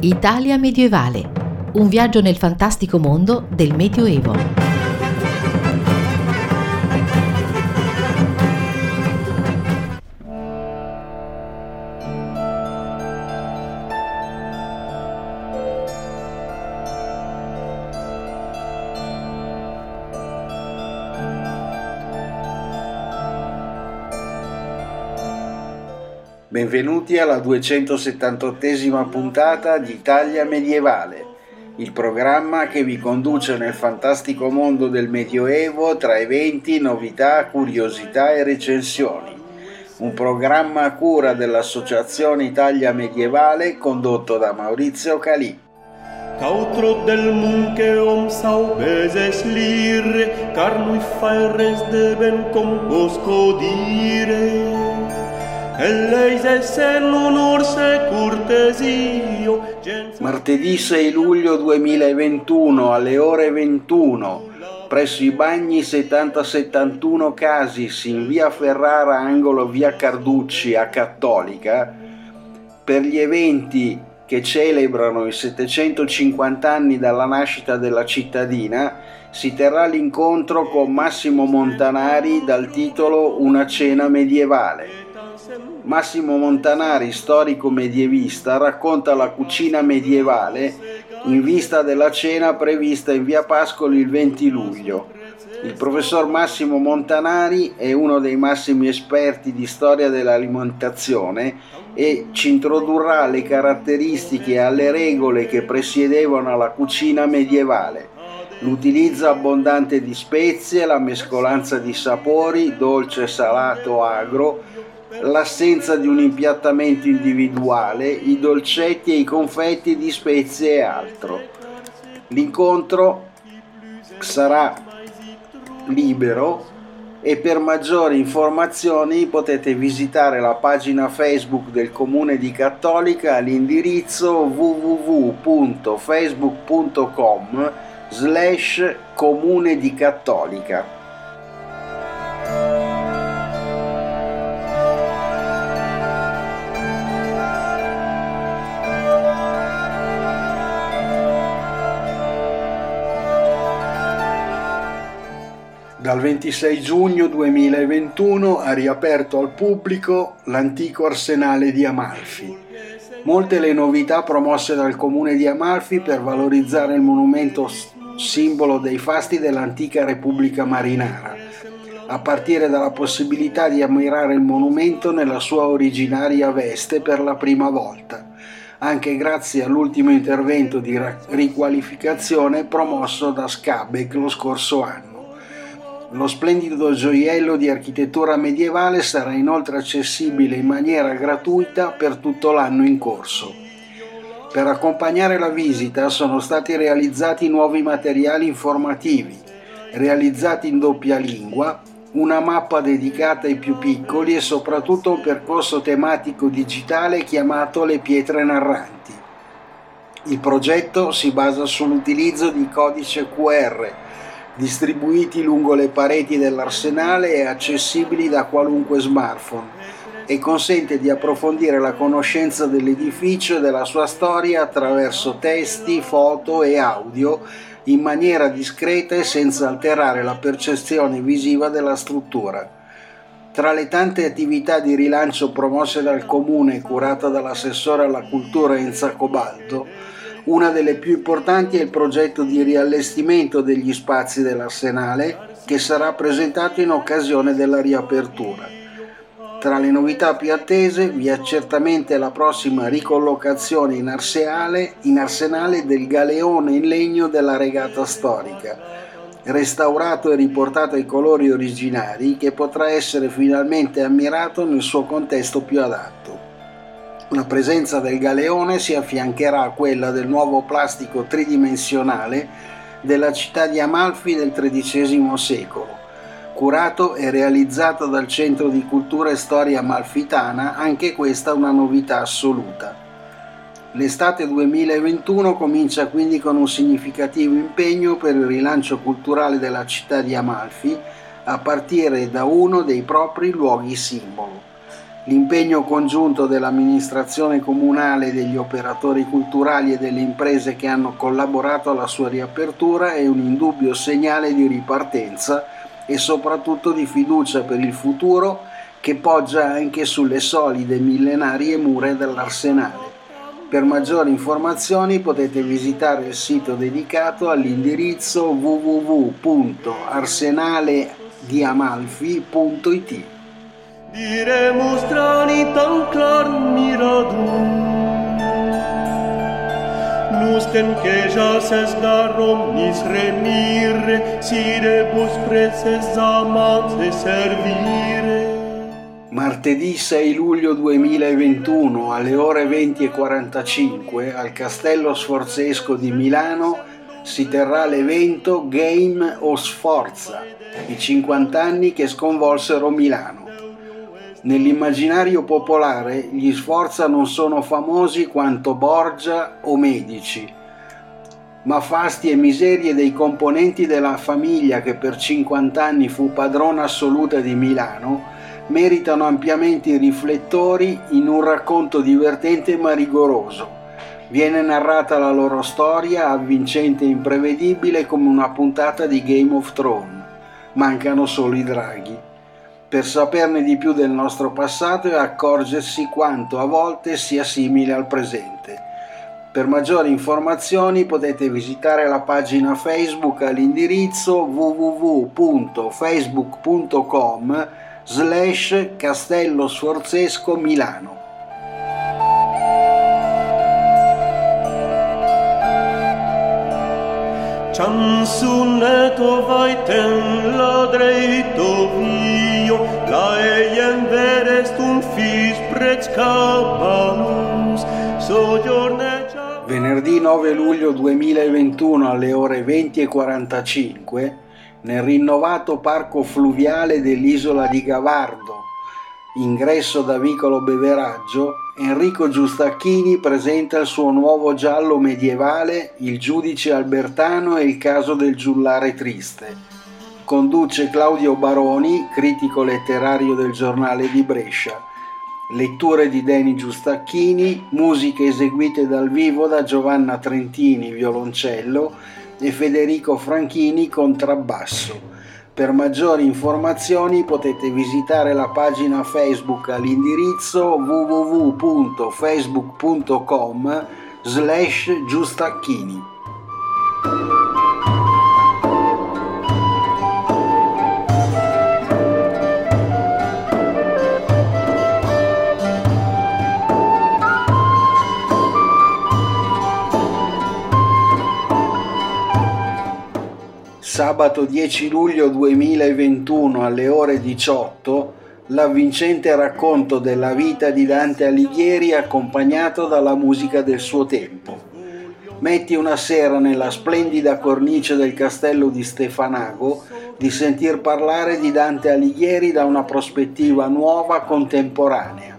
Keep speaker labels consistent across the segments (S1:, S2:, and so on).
S1: Italia medievale. Un viaggio nel fantastico mondo del Medioevo.
S2: Benvenuti alla 278esima puntata di Italia Medievale, il programma che vi conduce nel fantastico mondo del Medioevo tra eventi, novità, curiosità e recensioni. Un programma a cura dell'Associazione Italia Medievale condotto da Maurizio Calì. Cautro del munche om sau bezes lire, car fai res de ben composco dire. Martedì 6 luglio 2021 alle ore 21 presso i bagni 7071 Casis in via Ferrara angolo via Carducci a Cattolica per gli eventi che celebrano i 750 anni dalla nascita della cittadina si terrà l'incontro con Massimo Montanari dal titolo Una cena medievale Massimo Montanari, storico medievista, racconta la cucina medievale in vista della cena prevista in via Pascoli il 20 luglio. Il professor Massimo Montanari è uno dei massimi esperti di storia dell'alimentazione e ci introdurrà alle caratteristiche e alle regole che presiedevano la cucina medievale. L'utilizzo abbondante di spezie, la mescolanza di sapori, dolce, salato, agro, l'assenza di un impiattamento individuale, i dolcetti e i confetti di spezie e altro. L'incontro sarà libero e per maggiori informazioni potete visitare la pagina Facebook del Comune di Cattolica all'indirizzo www.facebook.com slash Comune di Cattolica. Dal 26 giugno 2021 ha riaperto al pubblico l'antico arsenale di Amalfi. Molte le novità promosse dal comune di Amalfi per valorizzare il monumento simbolo dei fasti dell'antica Repubblica Marinara, a partire dalla possibilità di ammirare il monumento nella sua originaria veste per la prima volta, anche grazie all'ultimo intervento di riqualificazione promosso da Scabec lo scorso anno. Lo splendido gioiello di architettura medievale sarà inoltre accessibile in maniera gratuita per tutto l'anno in corso. Per accompagnare la visita sono stati realizzati nuovi materiali informativi, realizzati in doppia lingua, una mappa dedicata ai più piccoli e soprattutto un percorso tematico digitale chiamato Le pietre narranti. Il progetto si basa sull'utilizzo di codice QR distribuiti lungo le pareti dell'arsenale e accessibili da qualunque smartphone e consente di approfondire la conoscenza dell'edificio e della sua storia attraverso testi, foto e audio in maniera discreta e senza alterare la percezione visiva della struttura. Tra le tante attività di rilancio promosse dal comune e curata dall'assessore alla cultura Enza Cobalto, una delle più importanti è il progetto di riallestimento degli spazi dell'Arsenale che sarà presentato in occasione della riapertura. Tra le novità più attese vi è certamente la prossima ricollocazione in arsenale, in arsenale del galeone in legno della regata storica, restaurato e riportato ai colori originari che potrà essere finalmente ammirato nel suo contesto più adatto. La presenza del galeone si affiancherà a quella del nuovo plastico tridimensionale della città di Amalfi del XIII secolo, curato e realizzato dal Centro di Cultura e Storia Amalfitana, anche questa una novità assoluta. L'estate 2021 comincia quindi con un significativo impegno per il rilancio culturale della città di Amalfi, a partire da uno dei propri luoghi simbolo. L'impegno congiunto dell'amministrazione comunale, degli operatori culturali e delle imprese che hanno collaborato alla sua riapertura è un indubbio segnale di ripartenza e soprattutto di fiducia per il futuro che poggia anche sulle solide millenarie mura dell'arsenale. Per maggiori informazioni potete visitare il sito dedicato all'indirizzo www.arsenalediamalfi.it. Diremo strani tan clar miradum Nustem che già se sgarrom nis remire Si rebus prezes amante servire Martedì 6 luglio 2021 alle ore 20.45 al Castello Sforzesco di Milano si terrà l'evento Game o Sforza, i 50 anni che sconvolsero Milano. Nell'immaginario popolare gli Sforza non sono famosi quanto Borgia o Medici, ma fasti e miserie dei componenti della famiglia che per 50 anni fu padrona assoluta di Milano meritano ampiamente i riflettori in un racconto divertente ma rigoroso. Viene narrata la loro storia avvincente e imprevedibile come una puntata di Game of Thrones. Mancano solo i draghi. Per saperne di più del nostro passato e accorgersi quanto a volte sia simile al presente. Per maggiori informazioni potete visitare la pagina Facebook all'indirizzo www.facebook.com slash Castello Sforzesco Milano. Ciansunneto vai ten la 19 luglio 2021 alle ore 20.45 nel rinnovato parco fluviale dell'isola di Gavardo, ingresso da vicolo Beveraggio, Enrico Giustacchini presenta il suo nuovo giallo medievale Il giudice albertano e il caso del giullare triste. Conduce Claudio Baroni, critico letterario del giornale di Brescia Letture di Deni Giustacchini, musiche eseguite dal vivo da Giovanna Trentini, violoncello, e Federico Franchini contrabbasso. Per maggiori informazioni potete visitare la pagina Facebook all'indirizzo www.facebook.com slash giustacchini. Sabato 10 luglio 2021 alle ore 18 l'avvincente racconto della vita di Dante Alighieri accompagnato dalla musica del suo tempo. Metti una sera nella splendida cornice del castello di Stefanago di sentir parlare di Dante Alighieri da una prospettiva nuova contemporanea.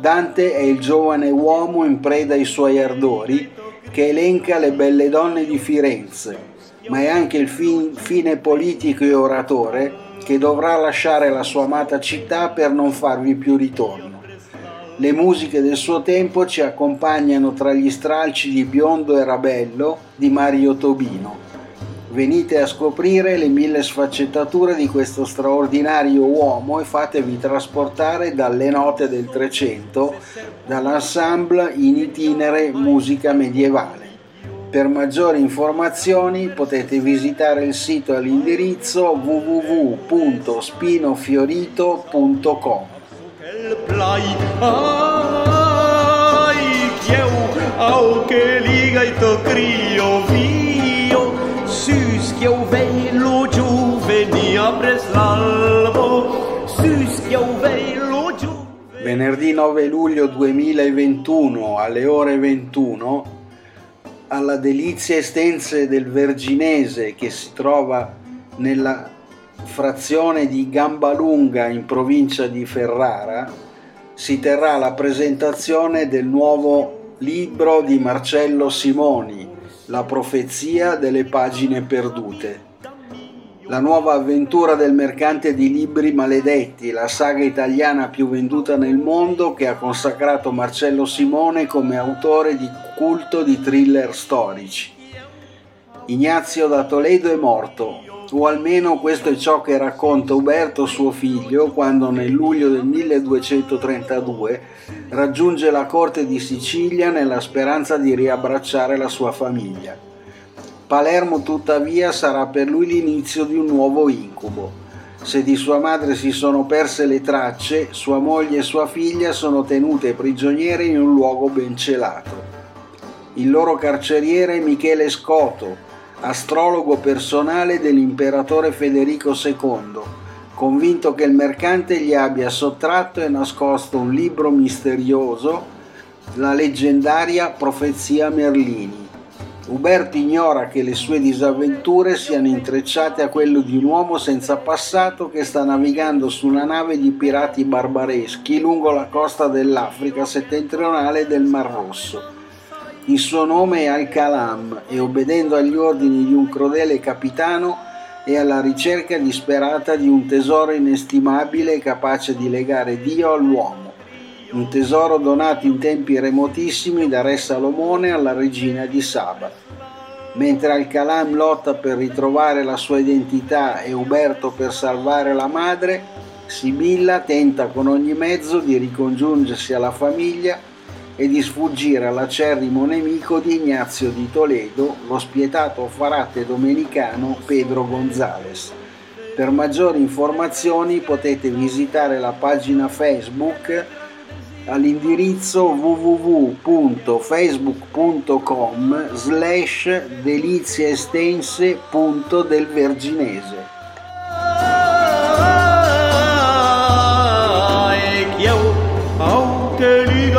S2: Dante è il giovane uomo in preda ai suoi ardori che elenca le belle donne di Firenze, ma è anche il fin, fine politico e oratore che dovrà lasciare la sua amata città per non farvi più ritorno. Le musiche del suo tempo ci accompagnano tra gli stralci di Biondo e Rabello di Mario Tobino. Venite a scoprire le mille sfaccettature di questo straordinario uomo e fatevi trasportare dalle note del Trecento, dall'ensemble in itinere musica medievale. Per maggiori informazioni potete visitare il sito all'indirizzo www.spinofiorito.com. Venerdì 9 luglio 2021 alle ore 21 alla delizia estense del Verginese che si trova nella frazione di Gambalunga in provincia di Ferrara, si terrà la presentazione del nuovo libro di Marcello Simoni, La profezia delle pagine perdute. La nuova avventura del mercante di libri maledetti, la saga italiana più venduta nel mondo che ha consacrato Marcello Simone come autore di culto di thriller storici. Ignazio da Toledo è morto, o almeno questo è ciò che racconta Uberto suo figlio quando nel luglio del 1232 raggiunge la corte di Sicilia nella speranza di riabbracciare la sua famiglia. Palermo tuttavia sarà per lui l'inizio di un nuovo incubo. Se di sua madre si sono perse le tracce, sua moglie e sua figlia sono tenute prigioniere in un luogo ben celato. Il loro carceriere è Michele Scoto, astrologo personale dell'imperatore Federico II, convinto che il mercante gli abbia sottratto e nascosto un libro misterioso, la leggendaria Profezia Merlini Uberto ignora che le sue disavventure siano intrecciate a quello di un uomo senza passato che sta navigando su una nave di pirati barbareschi lungo la costa dell'Africa settentrionale e del Mar Rosso. Il suo nome è Al-Kalam e obbedendo agli ordini di un crudele capitano è alla ricerca disperata di un tesoro inestimabile capace di legare Dio all'uomo un tesoro donato in tempi remotissimi da Re Salomone alla regina di Saba. Mentre Al-Kalam lotta per ritrovare la sua identità e Uberto per salvare la madre, Sibilla tenta con ogni mezzo di ricongiungersi alla famiglia e di sfuggire all'acerrimo nemico di Ignazio di Toledo, lo spietato farate domenicano Pedro Gonzales. Per maggiori informazioni potete visitare la pagina Facebook all'indirizzo www.facebook.com slash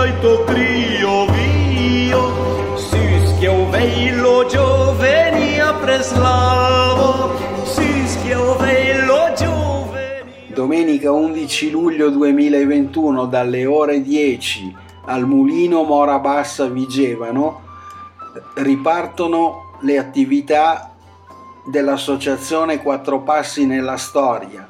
S3: il tuo crio vio, si schiovei giovenia preslavo,
S2: domenica 11 luglio 2021 dalle ore 10 al Mulino Mora Bassa Vigevano ripartono le attività dell'associazione Quattro Passi nella Storia.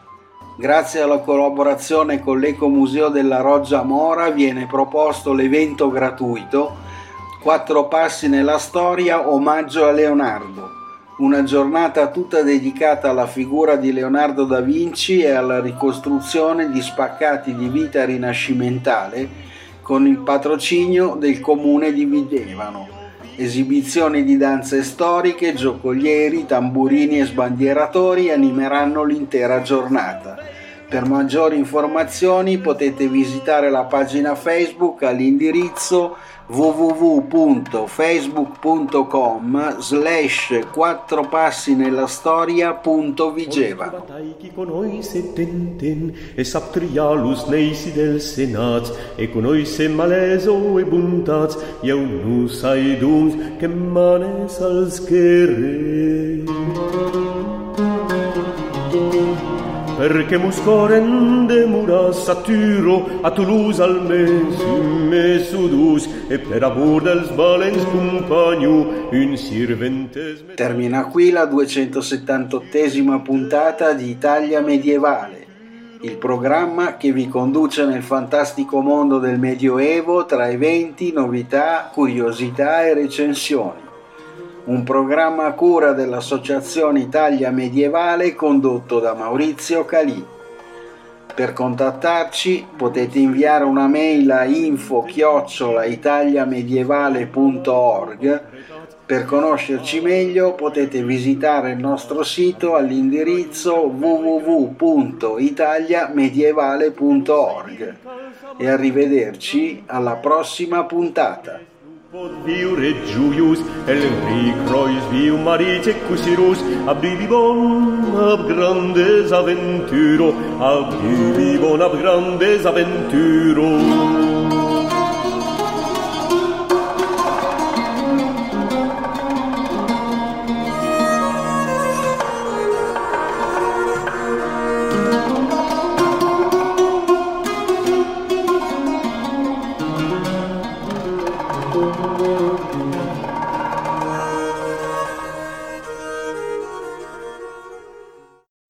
S2: Grazie alla collaborazione con l'Ecomuseo della Roggia Mora viene proposto l'evento gratuito Quattro Passi nella Storia omaggio a Leonardo una giornata tutta dedicata alla figura di Leonardo da Vinci e alla ricostruzione di spaccati di vita rinascimentale con il patrocinio del comune di Vigevano. Esibizioni di danze storiche, giocolieri, tamburini e sbandieratori animeranno l'intera giornata. Per maggiori informazioni potete visitare la pagina Facebook all'indirizzo www.facebook.com slash quattro passi nella storia punto vigeva.
S3: E saptrialus neisi del senat e conoise maleso e buntats iaunus aeduns che manes al schere perché muscoren de muras a a Toulouse al mes, me sudus, e per amor dels valens compagno, un sirventes...
S2: Termina qui la 278esima puntata di Italia medievale, il programma che vi conduce nel fantastico mondo del Medioevo tra eventi, novità, curiosità e recensioni un programma a cura dell'Associazione Italia Medievale condotto da Maurizio Calì. Per contattarci potete inviare una mail a info-italiamedievale.org. Per conoscerci meglio potete visitare il nostro sito all'indirizzo www.italiamedievale.org e arrivederci alla prossima puntata.
S3: Pot viure juius, el ricrois viu marite cusirus, ab vivon ab grandes aventuro, ab vivon ab grandes aventuro.